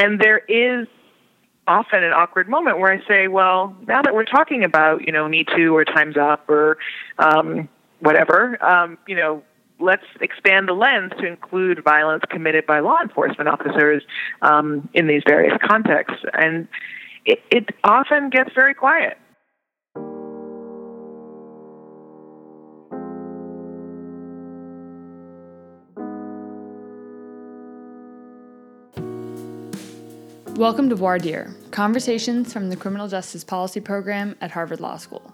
and there is often an awkward moment where I say, well, now that we're talking about, you know, Me Too or Time's Up or um, whatever, um, you know, let's expand the lens to include violence committed by law enforcement officers um, in these various contexts. And it, it often gets very quiet. Welcome to Voir Dire, conversations from the Criminal Justice Policy Program at Harvard Law School.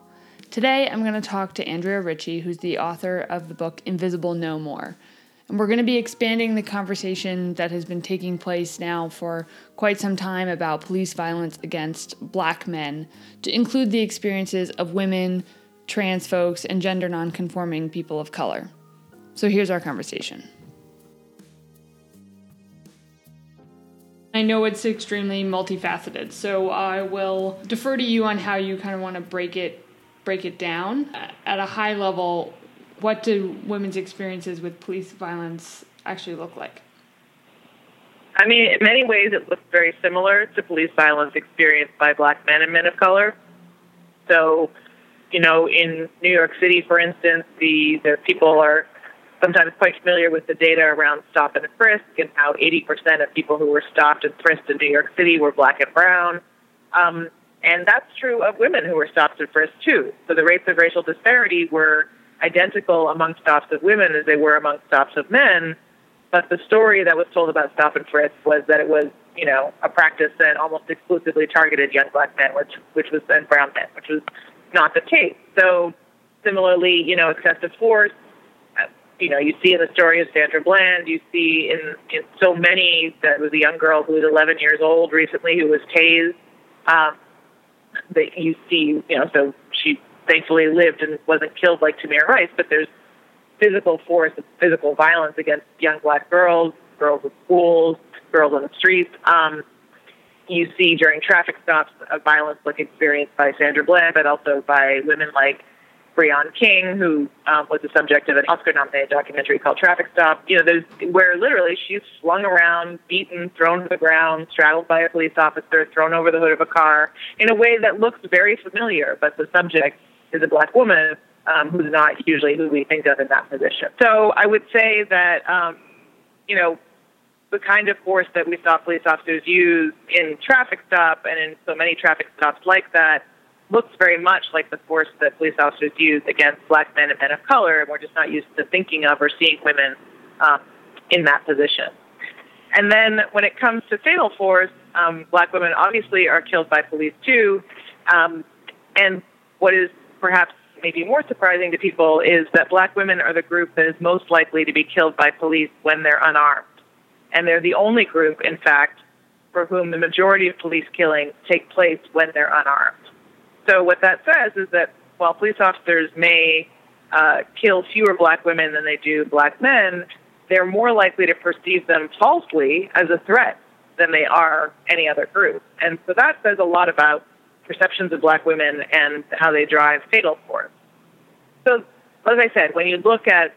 Today, I'm going to talk to Andrea Ritchie, who's the author of the book Invisible No More. And we're going to be expanding the conversation that has been taking place now for quite some time about police violence against black men to include the experiences of women, trans folks, and gender nonconforming people of color. So here's our conversation. I know it's extremely multifaceted, so I will defer to you on how you kind of want to break it break it down at a high level. What do women's experiences with police violence actually look like? I mean, in many ways, it looks very similar to police violence experienced by black men and men of color. So, you know, in New York City, for instance, the the people are sometimes quite familiar with the data around stop and frisk and how 80% of people who were stopped and frisked in New York City were black and brown. Um, and that's true of women who were stopped and frisked too. So the rates of racial disparity were identical among stops of women as they were among stops of men. But the story that was told about stop and frisk was that it was, you know, a practice that almost exclusively targeted young black men, which which was and brown men, which was not the case. So similarly, you know, excessive force you know, you see in the story of Sandra Bland, you see in, in so many, that was a young girl who was 11 years old recently who was tased. Um, that you see, you know, so she thankfully lived and wasn't killed like Tamir Rice, but there's physical force, physical violence against young black girls, girls in schools, girls on the streets. Um, you see during traffic stops of violence like experienced by Sandra Bland, but also by women like Breaion King, who um, was the subject of an Oscar-nominated documentary called Traffic Stop. You know, there's where literally she's flung around, beaten, thrown to the ground, straddled by a police officer, thrown over the hood of a car in a way that looks very familiar, but the subject is a black woman um, who's not usually who we think of in that position. So I would say that, um, you know, the kind of force that we saw police officers use in traffic stop and in so many traffic stops like that looks very much like the force that police officers use against black men and men of color, and we're just not used to thinking of or seeing women um, in that position. And then when it comes to fatal force, um, black women obviously are killed by police too. Um, and what is perhaps maybe more surprising to people is that black women are the group that is most likely to be killed by police when they're unarmed. And they're the only group, in fact, for whom the majority of police killings take place when they're unarmed. So what that says is that while police officers may uh, kill fewer black women than they do black men, they're more likely to perceive them falsely as a threat than they are any other group. And so that says a lot about perceptions of black women and how they drive fatal force. So, as I said, when you look at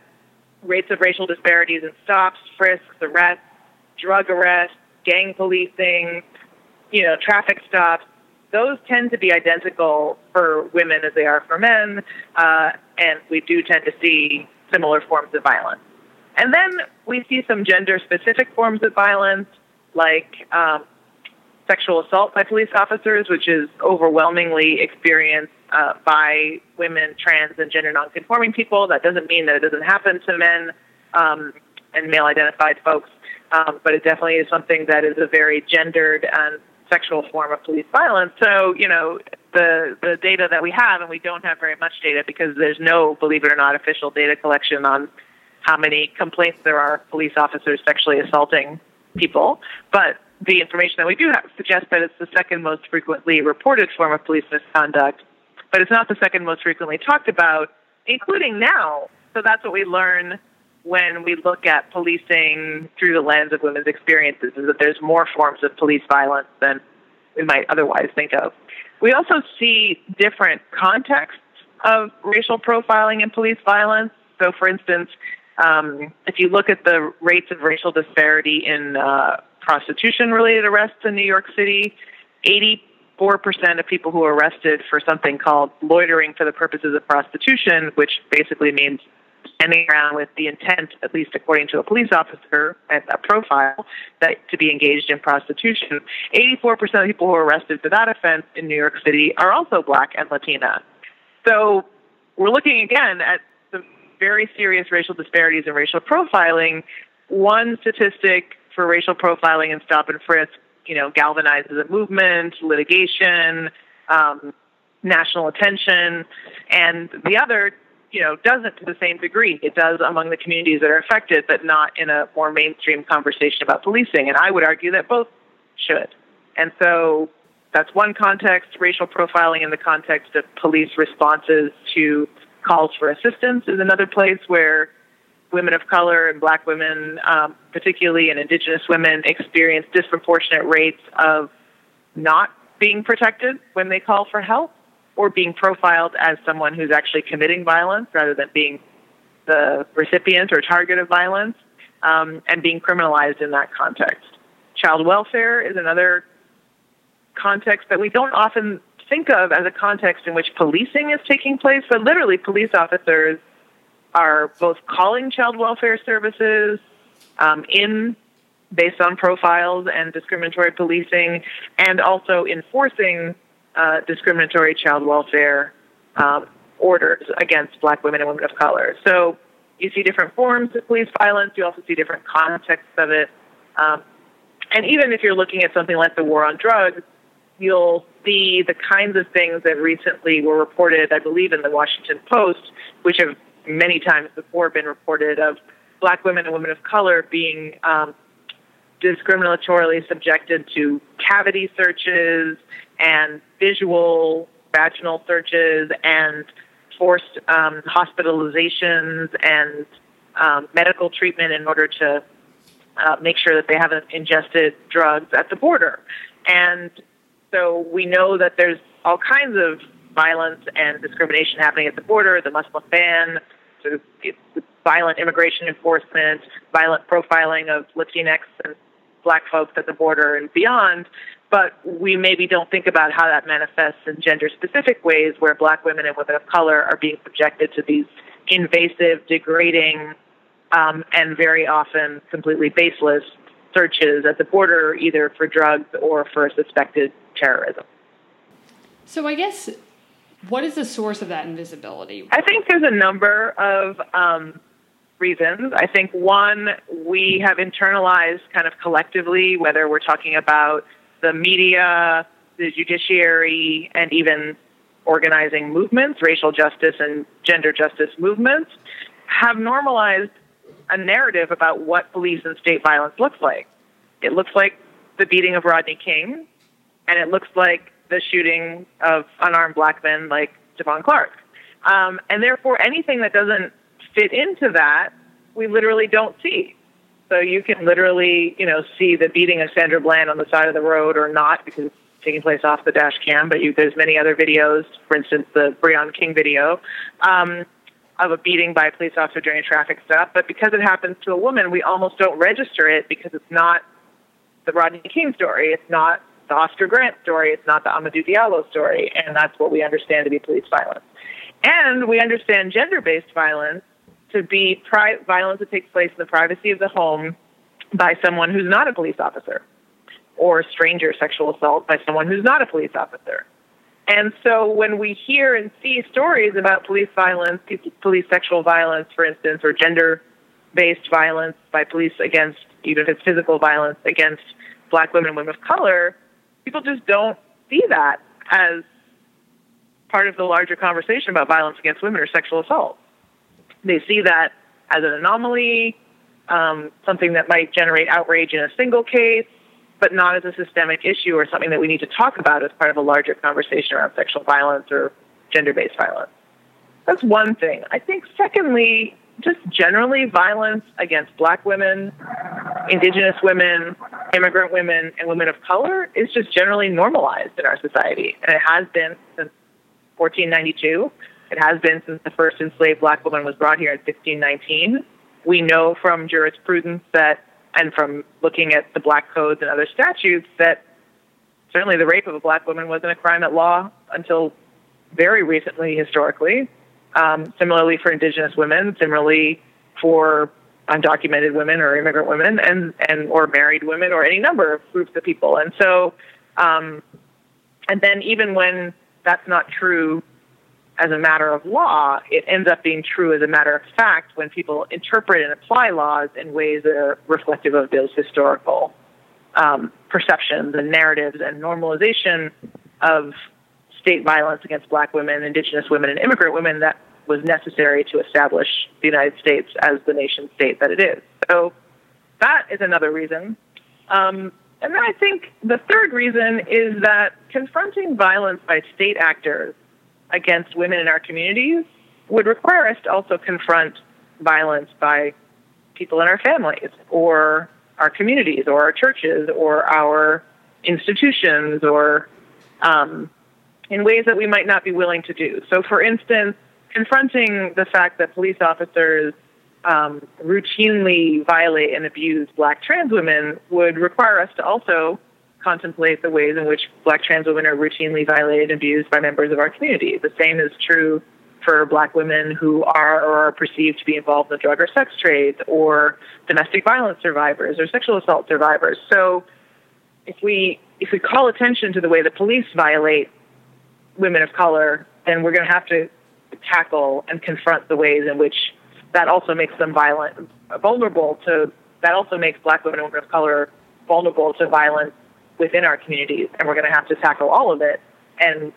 rates of racial disparities in stops, frisks, arrests, drug arrests, gang policing, you know, traffic stops, those tend to be identical for women as they are for men, uh, and we do tend to see similar forms of violence. And then we see some gender specific forms of violence, like um, sexual assault by police officers, which is overwhelmingly experienced uh, by women, trans, and gender nonconforming people. That doesn't mean that it doesn't happen to men um, and male identified folks, um, but it definitely is something that is a very gendered and sexual form of police violence. So, you know, the the data that we have, and we don't have very much data because there's no, believe it or not, official data collection on how many complaints there are of police officers sexually assaulting people. But the information that we do have suggests that it's the second most frequently reported form of police misconduct, but it's not the second most frequently talked about, including now. So that's what we learn when we look at policing through the lens of women's experiences is that there's more forms of police violence than we might otherwise think of. We also see different contexts of racial profiling and police violence. So, for instance, um, if you look at the rates of racial disparity in uh, prostitution related arrests in New York City. 84% of people who are arrested for something called loitering for the purposes of prostitution, which basically means standing around with the intent, at least according to a police officer at a profile, that to be engaged in prostitution. 84% of people who are arrested for that offense in New York City are also black and Latina. So we're looking again at some very serious racial disparities in racial profiling. One statistic for racial profiling and stop and frisk, you know, galvanizes a movement, litigation, um, national attention, and the other you know, doesn't to the same degree. It does among the communities that are affected, but not in a more mainstream conversation about policing. And I would argue that both should. And so that's one context. Racial profiling in the context of police responses to calls for assistance is another place where women of color and black women, um, particularly and indigenous women, experience disproportionate rates of not being protected when they call for help or being profiled as someone who's actually committing violence rather than being the recipient or target of violence um, and being criminalized in that context. Child welfare is another context that we don't often think of as a context in which policing is taking place, but literally police officers are both calling child welfare services um, in based on profiles and discriminatory policing and also enforcing uh, discriminatory child welfare um, orders against black women and women of color. So you see different forms of police violence. You also see different contexts of it. Um, and even if you're looking at something like the war on drugs, you'll see the kinds of things that recently were reported, I believe, in the Washington Post, which have many times before been reported of black women and women of color being um, discriminatorily subjected to cavity searches and visual vaginal searches and forced um, hospitalizations and um, medical treatment in order to uh, make sure that they haven't ingested drugs at the border. And so we know that there's all kinds of violence and discrimination happening at the border, the Muslim ban, sort of violent immigration enforcement, violent profiling of Latinx and black folks at the border and beyond but we maybe don't think about how that manifests in gender specific ways where black women and women of color are being subjected to these invasive, degrading, um, and very often completely baseless searches at the border, either for drugs or for suspected terrorism. So, I guess, what is the source of that invisibility? I think there's a number of um, reasons. I think one, we have internalized kind of collectively, whether we're talking about the media, the judiciary, and even organizing movements, racial justice and gender justice movements, have normalized a narrative about what police and state violence looks like. It looks like the beating of Rodney King, and it looks like the shooting of unarmed black men like Stephon Clark. Um, and therefore, anything that doesn't fit into that, we literally don't see. So you can literally, you know, see the beating of Sandra Bland on the side of the road or not because it's taking place off the dash cam. But you, there's many other videos, for instance, the Breaion King video. Um, of a beating by a police officer during a traffic stop, but because it happens to a woman, we almost don't register it because it's not the Rodney King story. It's not the Oscar Grant story. It's not the Amadou Diallo story, and that's what we understand to be police violence. And we understand gender-based violence to be pri- violence that takes place in the privacy of the home by someone who's not a police officer, or stranger sexual assault by someone who's not a police officer. And so when we hear and see stories about police violence, police sexual violence, for instance, or gender based violence by police against, even if it's physical violence against black women and women of color, people just don't see that as part of the larger conversation about violence against women or sexual assault. They see that as an anomaly, um, something that might generate outrage in a single case, but not as a systemic issue or something that we need to talk about as part of a larger conversation around sexual violence or gender based violence. That's one thing. I think, secondly, just generally, violence against black women, indigenous women, immigrant women, and women of color is just generally normalized in our society. And it has been since 1492. It has been since the first enslaved black woman was brought here in 1619. We know from jurisprudence that and from looking at the black codes and other statutes that certainly the rape of a black woman wasn't a crime at law until very recently historically. Um, similarly for indigenous women, similarly for undocumented women or immigrant women and, and or married women or any number of groups of people. And so um, and then even when that's not true as a matter of law, it ends up being true as a matter of fact when people interpret and apply laws in ways that are reflective of those historical um, perceptions and narratives and normalization of state violence against black women, indigenous women, and immigrant women that was necessary to establish the United States as the nation state that it is. So that is another reason. Um, and then I think the third reason is that confronting violence by state actors against women in our communities would require us to also confront violence by people in our families or our communities or our churches or our institutions or um, in ways that we might not be willing to do. So, for instance, confronting the fact that police officers um, routinely violate and abuse black trans women would require us to also contemplate the ways in which black trans women are routinely violated and abused by members of our community. The same is true for black women who are or are perceived to be involved in the drug or sex trade or domestic violence survivors or sexual assault survivors. So if we if we call attention to the way the police violate women of color, then we're going to have to tackle and confront the ways in which that also makes them violent, vulnerable to. That also makes Black women and women of color vulnerable to violence within our communities, and we're going to have to tackle all of it. And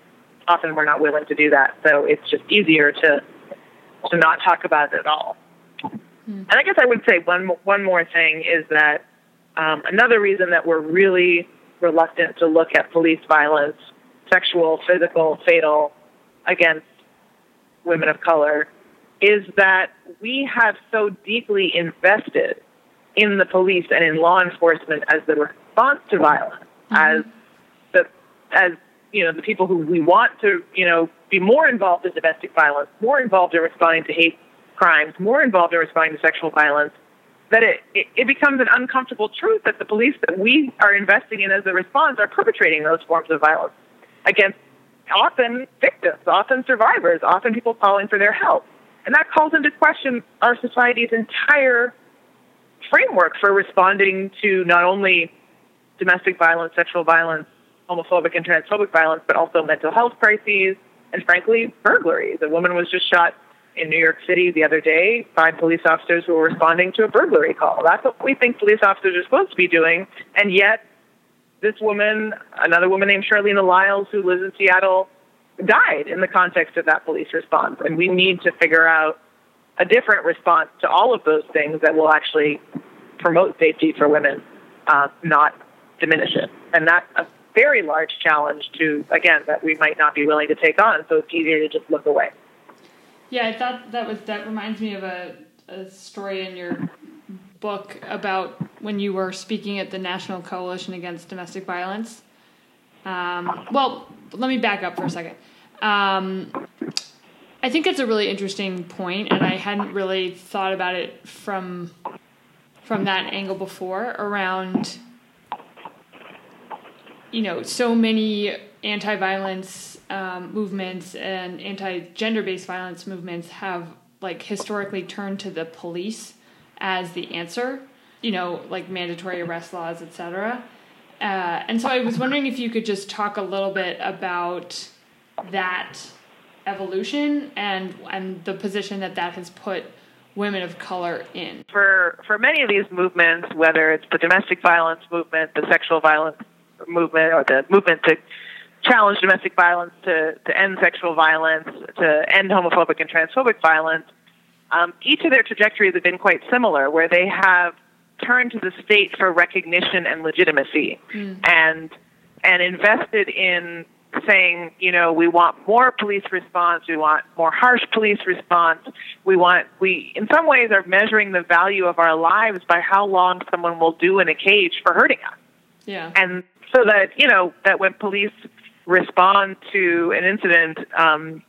often we're not willing to do that, so it's just easier to to not talk about it at all. Mm. And I guess I would say one one more thing is that um, another reason that we're really reluctant to look at police violence, sexual, physical, fatal, against women of color is that we have so deeply invested in the police and in law enforcement as the response to violence, mm-hmm. as the as you know the people who we want to you know be more involved in domestic violence, more involved in responding to hate crimes, more involved in responding to sexual violence, that it, it, it becomes an uncomfortable truth that the police that we are investing in as a response are perpetrating those forms of violence against often victims, often survivors, often people calling for their help. And that calls into question our society's entire framework for responding to not only domestic violence, sexual violence, homophobic and transphobic violence, but also mental health crises and, frankly, burglaries. A woman was just shot in New York City the other day by police officers who were responding to a burglary call. That's what we think police officers are supposed to be doing. And yet, this woman, another woman named Charleena Lyles, who lives in Seattle, died in the context of that police response. And we need to figure out a different response to all of those things that will actually promote safety for women, uh, not diminish it. And that's a very large challenge to, again, that we might not be willing to take on. So it's easier to just look away. Yeah, I thought that was that reminds me of a, a story in your book about when you were speaking at the National Coalition Against Domestic Violence. Um, well, let me back up for a second. Um, I think it's a really interesting point, and I hadn't really thought about it from from that angle before. Around, you know, so many anti-violence um, movements and anti-gender-based violence movements have like historically turned to the police as the answer. You know, like mandatory arrest laws, etc. Uh, and so I was wondering if you could just talk a little bit about that evolution and and the position that that has put women of color in. For for many of these movements, whether it's the domestic violence movement, the sexual violence movement, or the movement to challenge domestic violence, to, to end sexual violence, to end homophobic and transphobic violence, um, each of their trajectories have been quite similar, where they have turned to the state for recognition and legitimacy, mm. and and invested in saying, you know, we want more police response, we want more harsh police response, we want, we, in some ways, are measuring the value of our lives by how long someone will do in a cage for hurting us. Yeah. And so that, you know, that when police respond to an incident, um,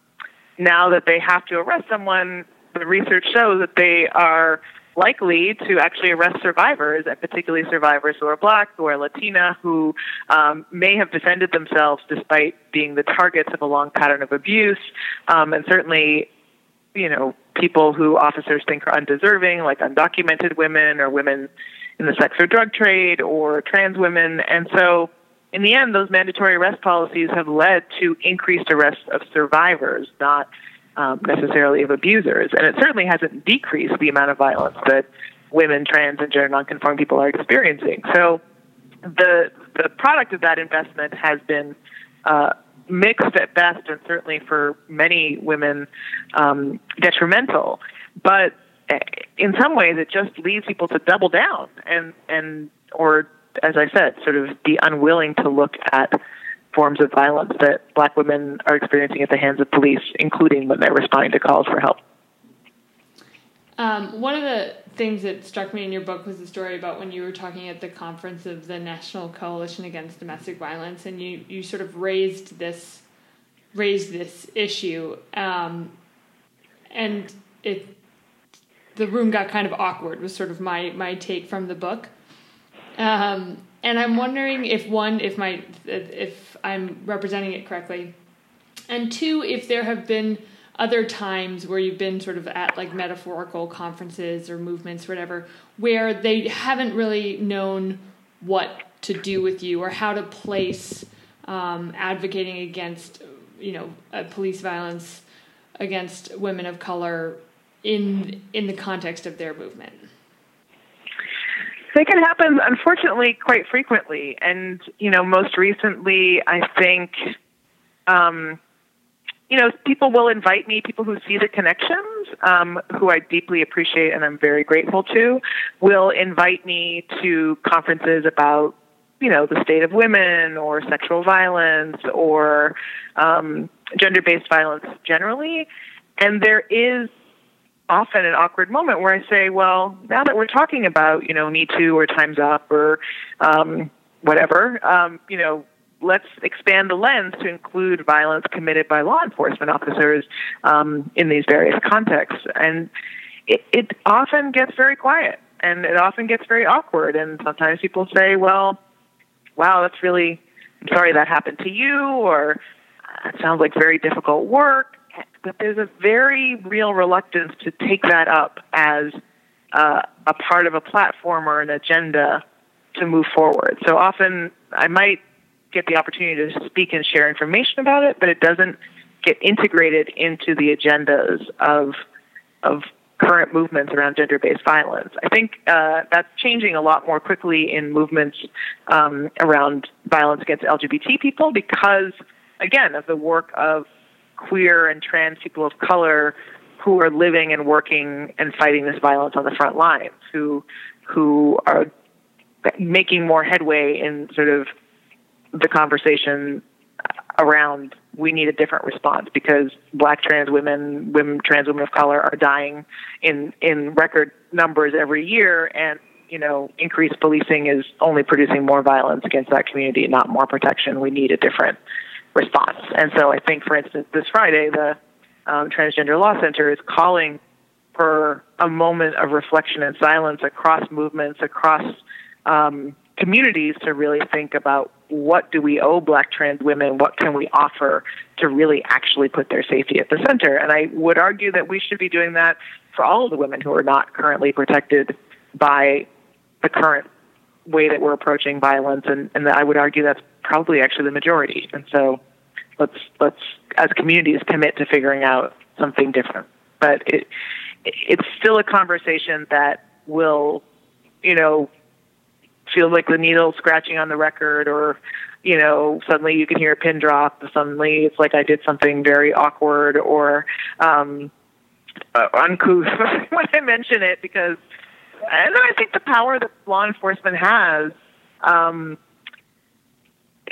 now that they have to arrest someone, the research shows that they are likely to actually arrest survivors, and particularly survivors who are black, who are Latina, who um, may have defended themselves despite being the targets of a long pattern of abuse, um, and certainly, you know, people who officers think are undeserving, like undocumented women or women in the sex or drug trade or trans women. And so, in the end, those mandatory arrest policies have led to increased arrests of survivors, not um, necessarily of abusers. And it certainly hasn't decreased the amount of violence that women, trans, and gender nonconforming people are experiencing. So the the product of that investment has been uh, mixed at best, and certainly for many women, um, detrimental. But in some ways, it just leads people to double down and and or, as I said, sort of be unwilling to look at forms of violence that black women are experiencing at the hands of police, including when they're responding to calls for help. Um, one of the things that struck me in your book was the story about when you were talking at the conference of the National Coalition Against Domestic Violence, and you, you sort of raised this raised this issue, um, and it the room got kind of awkward. Was sort of my my take from the book. Um, and I'm wondering if one, if my, if I'm representing it correctly, and two, if there have been other times where you've been sort of at like metaphorical conferences or movements, or whatever, where they haven't really known what to do with you or how to place um, advocating against, you know, uh, police violence against women of color in in the context of their movement. They can happen, unfortunately, quite frequently. And, you know, most recently, I think, um, you know, people will invite me, people who see the connections, um, who I deeply appreciate and I'm very grateful to, will invite me to conferences about, you know, the state of women or sexual violence or um, gender based violence generally. And there is often an awkward moment where I say, well, now that we're talking about, you know, Me Too or Time's Up or um, whatever, um, you know, let's expand the lens to include violence committed by law enforcement officers um, in these various contexts. And it, it often gets very quiet and it often gets very awkward. And sometimes people say, well, wow, that's really, I'm sorry that happened to you, or it sounds like very difficult work but there's a very real reluctance to take that up as uh, a part of a platform or an agenda to move forward. So often I might get the opportunity to speak and share information about it, but it doesn't get integrated into the agendas of of current movements around gender-based violence. I think uh, that's changing a lot more quickly in movements um, around violence against LGBT people because, again, of the work of queer and trans people of color who are living and working and fighting this violence on the front lines, who who are making more headway in sort of the conversation around we need a different response because black trans women, women trans women of color are dying in in record numbers every year and you know increased policing is only producing more violence against that community, not more protection. We need a different response. And so I think, for instance, this Friday, the um, Transgender Law Center is calling for a moment of reflection and silence across movements, across um, communities to really think about what do we owe black trans women, what can we offer to really actually put their safety at the center. And I would argue that we should be doing that for all of the women who are not currently protected by the current way that we're approaching violence, and, and I would argue that's probably actually the majority. And so let's let's as communities commit to figuring out something different. But it it's still a conversation that will, you know, feel like the needle scratching on the record or you know, suddenly you can hear a pin drop. Suddenly it's like I did something very awkward or um, uh, uncouth when I mention it because and I think the power that law enforcement has um,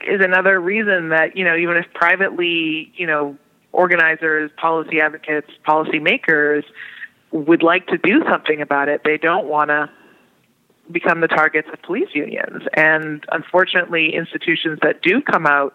is another reason that you know even if privately you know organizers, policy advocates, policy makers would like to do something about it, they don't want to become the targets of police unions. And unfortunately, institutions that do come out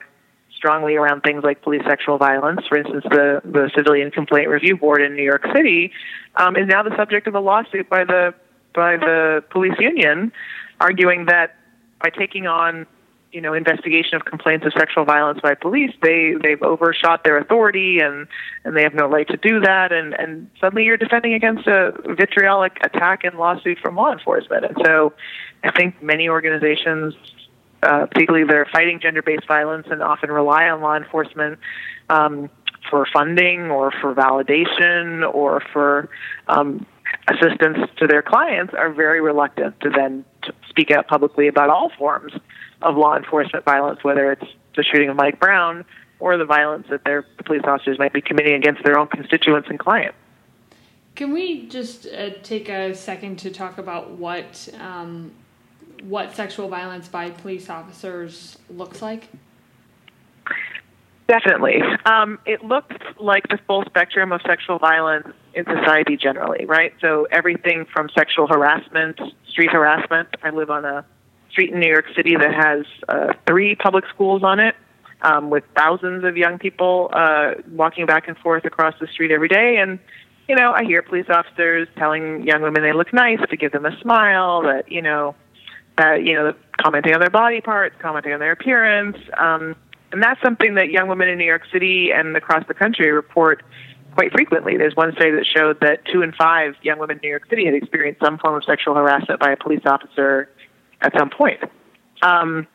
strongly around things like police sexual violence, for instance, the, the Civilian Complaint Review Board in New York City, um, is now the subject of a lawsuit by the by the police union, arguing that by taking on you know investigation of complaints of sexual violence by police they they've overshot their authority and and they have no right to do that. And and suddenly you're defending against a vitriolic attack and lawsuit from law enforcement. And so i think many organizations uh, particularly that are fighting gender-based violence and often rely on law enforcement um, for funding or for validation or for um, assistance to their clients are very reluctant to then speak out publicly about all forms of law enforcement violence, whether it's the shooting of Mike Brown or the violence that their police officers might be committing against their own constituents and clients. Can we just uh, take a second to talk about what um, what sexual violence by police officers looks like? Definitely. Um, it looks like the full spectrum of sexual violence in society generally, right? So everything from sexual harassment, street harassment. I live on a street in New York City that has uh, three public schools on it, um, with thousands of young people uh, walking back and forth across the street every day. And you know, I hear police officers telling young women they look nice to give them a smile. That you know, that you know, commenting on their body parts, commenting on their appearance. Um, and that's something that young women in New York City and across the country report quite frequently. There's one study that showed that two in five young women in New York City had experienced some form of sexual harassment by a police officer at some point. Um,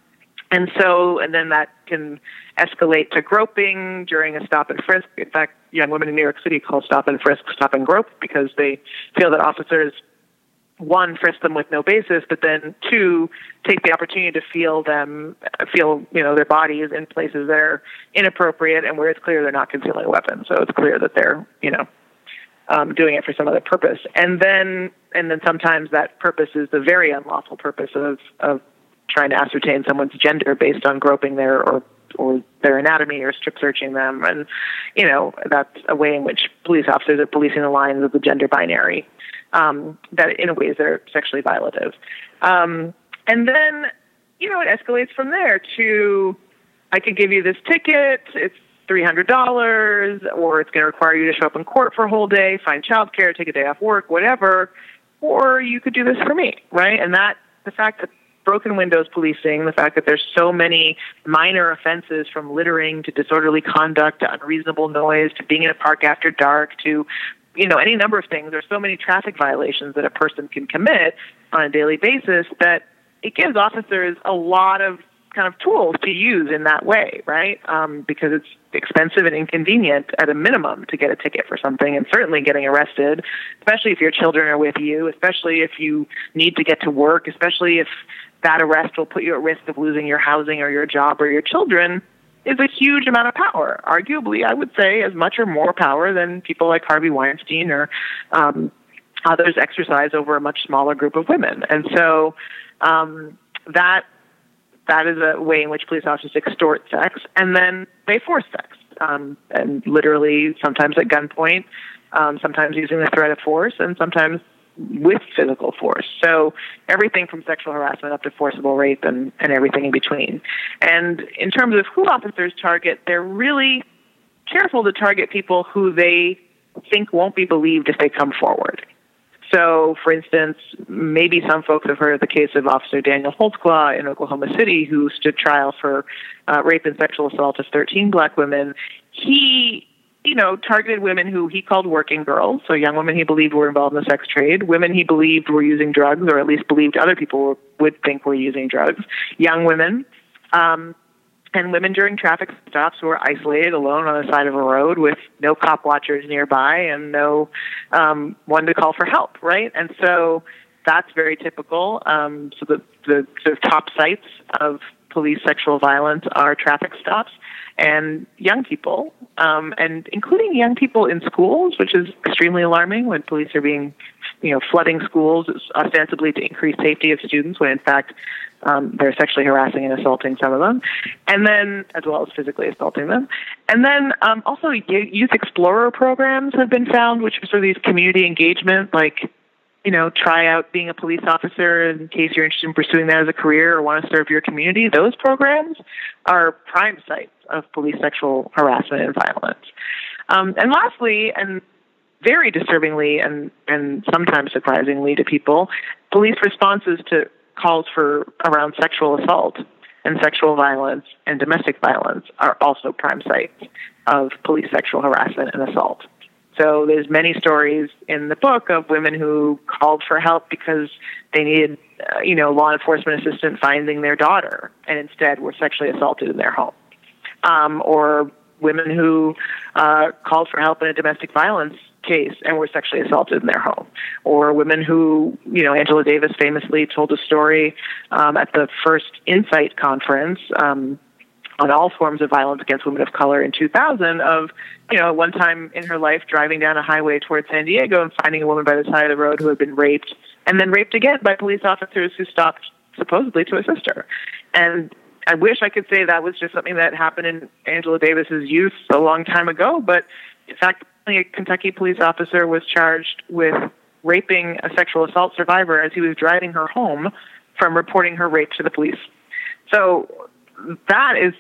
and so, and then that can escalate to groping during a stop and frisk. In fact, young women in New York City call stop and frisk stop and grope because they feel that officers one frisk them with no basis, but then two take the opportunity to feel them feel you know their bodies in places that are inappropriate and where it's clear they're not concealing a weapon. So it's clear that they're you know um, doing it for some other purpose, and then and then sometimes that purpose is the very unlawful purpose of of trying to ascertain someone's gender based on groping their or or their anatomy or strip searching them. And you know that's a way in which police officers are policing the lines of the gender binary um, that in a ways that are sexually violative. Um, and then, you know, it escalates from there to I could give you this ticket, it's $300, or it's going to require you to show up in court for a whole day, find childcare, take a day off work, whatever, or you could do this for me, right? And that, the fact that broken windows policing, the fact that there's so many minor offenses from littering to disorderly conduct to unreasonable noise to being in a park after dark to you know, any number of things. There's so many traffic violations that a person can commit on a daily basis that it gives officers a lot of kind of tools to use in that way, right? Um, because it's expensive and inconvenient at a minimum to get a ticket for something, and certainly getting arrested, especially if your children are with you, especially if you need to get to work, especially if that arrest will put you at risk of losing your housing or your job or your children is a huge amount of power. Arguably, I would say as much or more power than people like Harvey Weinstein or um, others exercise over a much smaller group of women. And so um, that that is a way in which police officers extort sex, and then they force sex, um, and literally sometimes at gunpoint, um, sometimes using the threat of force, and sometimes with physical force. So everything from sexual harassment up to forcible rape and, and everything in between. And in terms of who officers target, they're really careful to target people who they think won't be believed if they come forward. So, for instance, maybe some folks have heard of the case of Officer Daniel Holtzclaw in Oklahoma City, who stood trial for uh, rape and sexual assault of 13 black women. He you know, targeted women who he called working girls, so young women he believed were involved in the sex trade, women he believed were using drugs, or at least believed other people would think were using drugs, young women, um, and women during traffic stops who were isolated alone on the side of a road with no cop watchers nearby and no um, one to call for help, right? And so that's very typical. Um, so the, the sort of top sites of police sexual violence are traffic stops and young people, um, and including young people in schools, which is extremely alarming when police are being, you know, flooding schools ostensibly to increase safety of students, when in fact um, they're sexually harassing and assaulting some of them, and then as well as physically assaulting them, and then um, also youth explorer programs have been found, which are sort of these community engagement, like you know, try out being a police officer in case you're interested in pursuing that as a career or want to serve your community. Those programs are prime sites of police sexual harassment and violence. Um, and lastly, and very disturbingly and, and sometimes surprisingly to people, police responses to calls for around sexual assault and sexual violence and domestic violence are also prime sites of police sexual harassment and assault. So there's many stories in the book of women who called for help because they needed, uh, you know, law enforcement assistance finding their daughter, and instead were sexually assaulted in their home, um, or women who uh, called for help in a domestic violence case and were sexually assaulted in their home, or women who, you know, Angela Davis famously told a story um, at the first INCITE conference. Um, on all forms of violence against women of color in 2000 of, you know, one time in her life driving down a highway towards San Diego and finding a woman by the side of the road who had been raped and then raped again by police officers who stopped supposedly to assist her. And I wish I could say that was just something that happened in Angela Davis's youth a long time ago, but in fact, a Kentucky police officer was charged with raping a sexual assault survivor as he was driving her home from reporting her rape to the police. So that is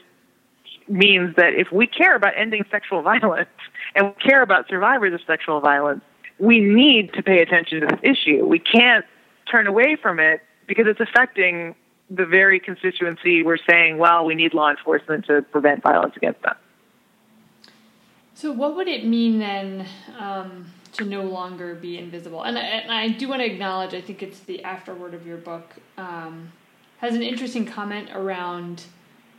means that if we care about ending sexual violence and we care about survivors of sexual violence, we need to pay attention to this issue. We can't turn away from it because it's affecting the very constituency we're saying, well, we need law enforcement to prevent violence against them. So, what would it mean then um, to no longer be invisible? And I, and I, do want to acknowledge, I think it's the afterword of your book, um, has an interesting comment around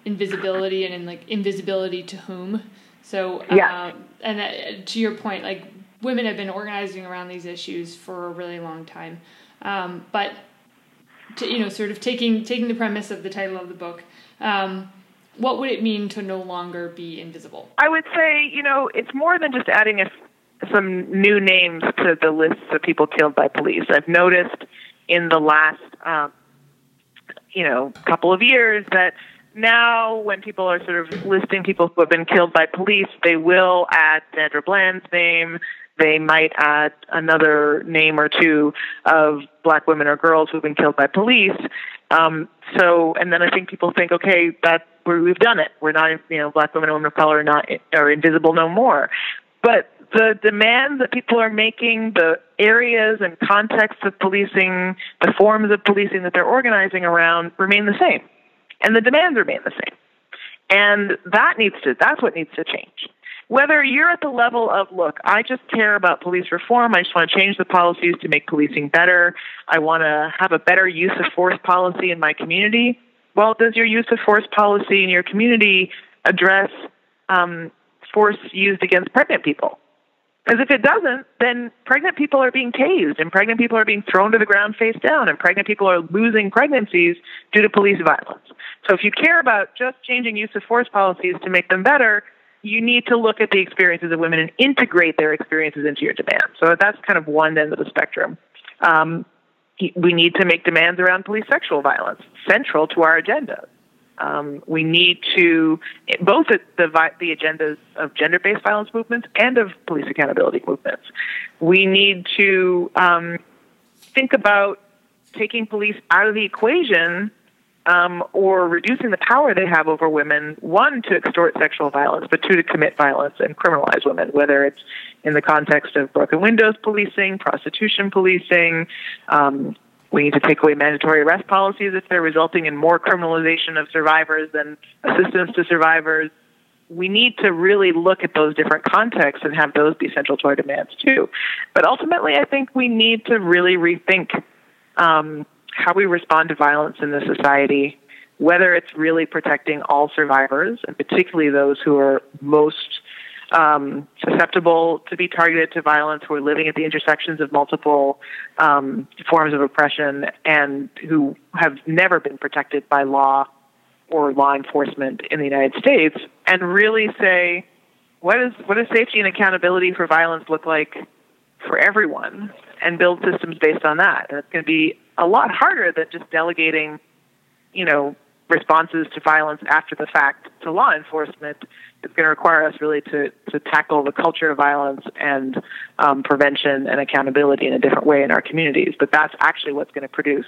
invisibility and in like invisibility to whom. So, uh, yeah. and uh, to your point, like women have been organizing around these issues for a really long time. Um, but to, you know, sort of taking taking the premise of the title of the book, um, what would it mean to no longer be invisible? I would say, you know, it's more than just adding a, some new names to the lists of people killed by police. I've noticed in the last, um, you know, couple of years that now when people are sort of listing people who have been killed by police, they will add Sandra Bland's name. They might add another name or two of black women or girls who've been killed by police. Um, so, and then I think people think, okay, that we've done it. We're not, you know, black women and women of color are not are invisible no more. But the demands that people are making, the areas and contexts of policing, the forms of policing that they're organizing around remain the same and the demands remain the same. And that needs to, that's what needs to change. Whether you're at the level of, look, I just care about police reform, I just want to change the policies to make policing better, I want to have a better use of force policy in my community. Well, does your use of force policy in your community address um, force used against pregnant people? Because if it doesn't, then pregnant people are being tased, and pregnant people are being thrown to the ground face down, and pregnant people are losing pregnancies due to police violence. So if you care about just changing use of force policies to make them better, you need to look at the experiences of women and integrate their experiences into your demands. So that's kind of one end of the spectrum. Um, we need to make demands around police sexual violence central to our agenda. Um, we need to both the the agendas of gender-based violence movements and of police accountability movements. We need to um, think about taking police out of the equation um, or reducing the power they have over women, one, to extort sexual violence, but two, to commit violence and criminalize women, whether it's in the context of broken windows policing, prostitution policing. Um, we need to take away mandatory arrest policies if they're resulting in more criminalization of survivors than assistance to survivors. We need to really look at those different contexts and have those be central to our demands too. But ultimately, I think we need to really rethink um, how we respond to violence in the society, whether it's really protecting all survivors, and particularly those who are most um, susceptible to be targeted to violence, who are living at the intersections of multiple um, forms of oppression, and who have never been protected by law or law enforcement in the United States, and really say, what is what does safety and accountability for violence look like for everyone, and build systems based on that. And it's going to be a lot harder than just delegating, you know, responses to violence after the fact to law enforcement. It's going to require us really to, to tackle the culture of violence and um, prevention and accountability in a different way in our communities. But that's actually what's going to produce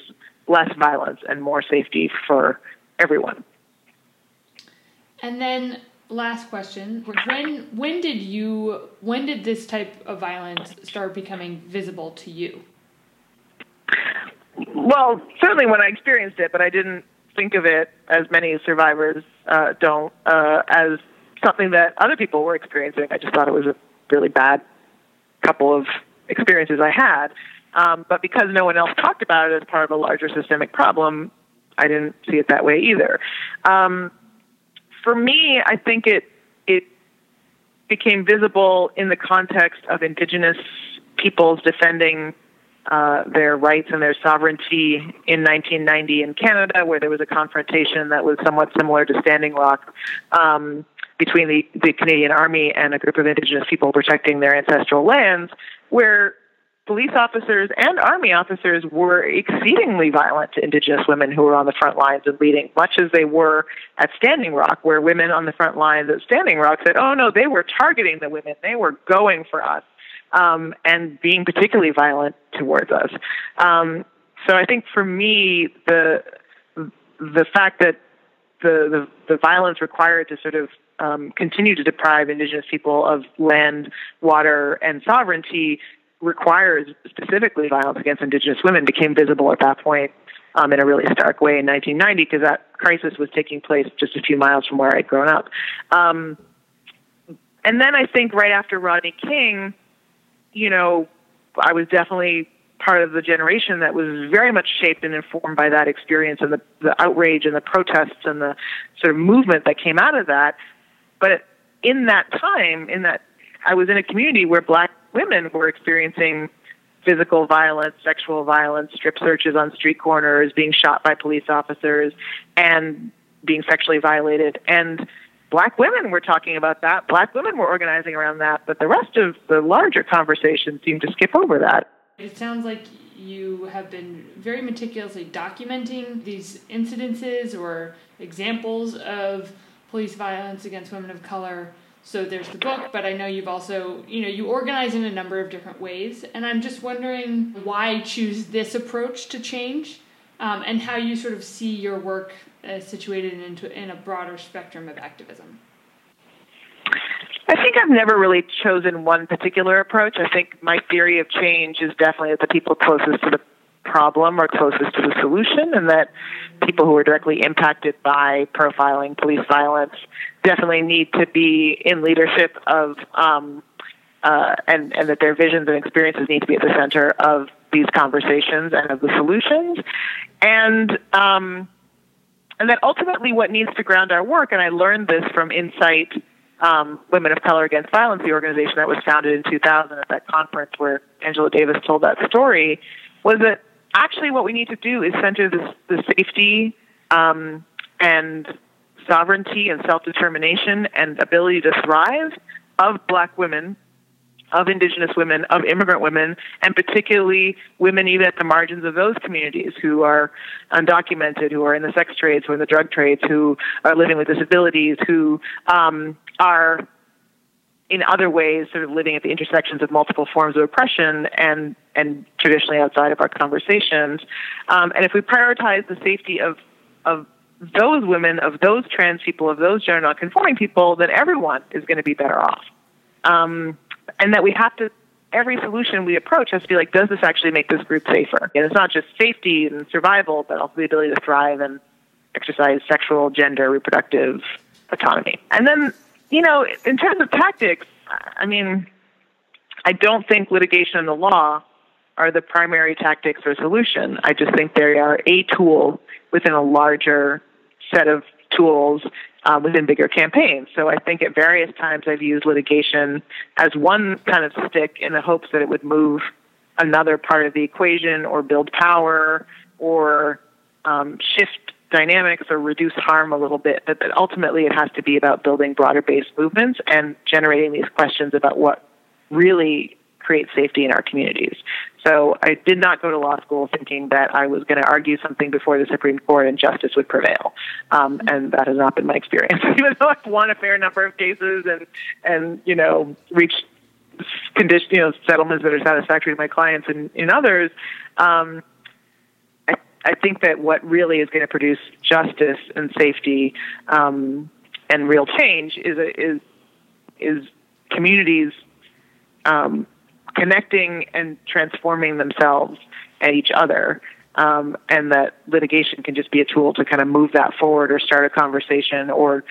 less violence and more safety for everyone. And then last question. When when did you when did this type of violence start becoming visible to you? Well, certainly when I experienced it, but I didn't think of it as many survivors uh, don't uh, as something that other people were experiencing. I just thought it was a really bad couple of experiences I had. Um, but because no one else talked about it as part of a larger systemic problem, I didn't see it that way either. Um, for me, I think it it became visible in the context of indigenous peoples defending uh, their rights and their sovereignty in 1990 in Canada, where there was a confrontation that was somewhat similar to Standing Rock um, between the, the Canadian Army and a group of Indigenous people protecting their ancestral lands, where police officers and army officers were exceedingly violent to indigenous women who were on the front lines and leading, much as they were at Standing Rock, where women on the front lines at Standing Rock said, oh no, they were targeting the women, they were going for us, um, and being particularly violent towards us. Um, so I think for me, the the fact that the, the, the violence required to sort of um, continue to deprive indigenous people of land, water, and sovereignty requires specifically violence against indigenous women became visible at that point um, in a really stark way in 1990 because that crisis was taking place just a few miles from where I'd grown up. Um, and then I think right after Rodney King, you know, I was definitely part of the generation that was very much shaped and informed by that experience and the, the outrage and the protests and the sort of movement that came out of that. But in that time, in that I was in a community where black women were experiencing physical violence, sexual violence, strip searches on street corners, being shot by police officers, and being sexually violated. And black women were talking about that. Black women were organizing around that. But the rest of the larger conversation seemed to skip over that. It sounds like you have been very meticulously documenting these incidences or examples of police violence against women of color so there's the book, but I know you've also, you know, you organize in a number of different ways. And I'm just wondering why choose this approach to change um, and how you sort of see your work uh, situated into in a broader spectrum of activism. I think I've never really chosen one particular approach. I think my theory of change is definitely that the people closest to the problem are closest to the solution, and that people who are directly impacted by profiling, police violence, definitely need to be in leadership of, um, uh, and and that their visions and experiences need to be at the center of these conversations and of the solutions, and. Um, and that ultimately, what needs to ground our work, and I learned this from INCITE um, Women of Color Against Violence, the organization that was founded in 2000 at that conference where Angela Davis told that story, was that actually what we need to do is center the, the safety um, and sovereignty and self-determination and ability to thrive of black women of indigenous women, of immigrant women, and particularly women even at the margins of those communities who are undocumented, who are in the sex trades, who are in the drug trades, who are living with disabilities, who um, are in other ways sort of living at the intersections of multiple forms of oppression and and traditionally outside of our conversations. Um, and if we prioritize the safety of of those women, of those trans people, of those gender nonconforming people, then everyone is going to be better off. Um, and that we have to every solution we approach has to be like, does this actually make this group safer? And it's not just safety and survival, but also the ability to thrive and exercise sexual, gender, reproductive autonomy. And then you know, in terms of tactics, I mean, I don't think litigation and the law are the primary tactics or solution. I just think they are a tool within a larger set of tools uh, within bigger campaigns. So I think at various times I've used litigation as one kind of stick in the hopes that it would move another part of the equation or build power or um, shift dynamics or reduce harm a little bit, but, ultimately it has to be about building broader based movements and generating these questions about what really creates safety in our communities. So I did not go to law school thinking that I was going to argue something before the Supreme Court and justice would prevail, um, and that has not been my experience. Even though I've won a fair number of cases and and you know reached condition you know settlements that are satisfactory to my clients and in others. Um, I think that what really is going to produce justice and safety um, and real change is is is communities um, connecting and transforming themselves and each other. Um, and that litigation can just be a tool to kind of move that forward or start a conversation or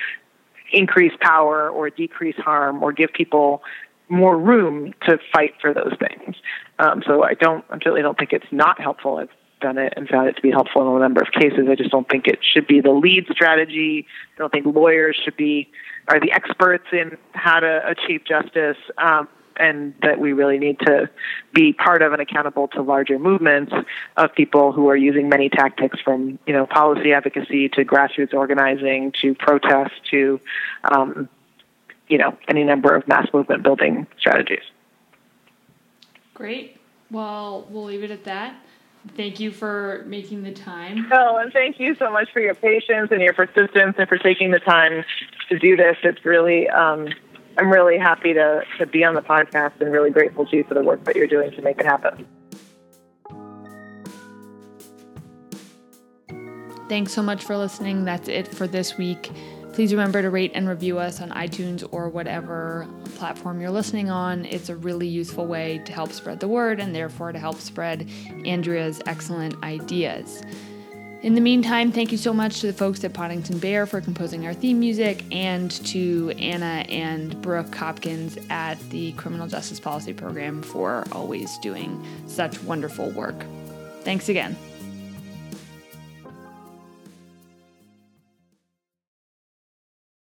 increase power or decrease harm or give people more room to fight for those things. Um, so I don't, I certainly don't think it's not helpful. I've done it and found it to be helpful in a number of cases. I just don't think it should be the lead strategy. I don't think lawyers should be are the experts in how to achieve justice. Um, and that we really need to be part of and accountable to larger movements of people who are using many tactics from you know policy advocacy to grassroots organizing to protest to um, you know any number of mass movement building strategies. Great. Well, we'll leave it at that. Thank you for making the time. Oh, and thank you so much for your patience and your persistence and for taking the time to do this. It's really, um, I'm really happy to, to be on the podcast and really grateful to you for the work that you're doing to make it happen. Thanks so much for listening. That's it for this week. Please remember to rate and review us on iTunes or whatever platform you're listening on. It's a really useful way to help spread the word and therefore to help spread Andrea's excellent ideas. In the meantime, thank you so much to the folks at Podington Bear for composing our theme music and to Anna and Brooke Hopkins at the Criminal Justice Policy Program for always doing such wonderful work. Thanks again.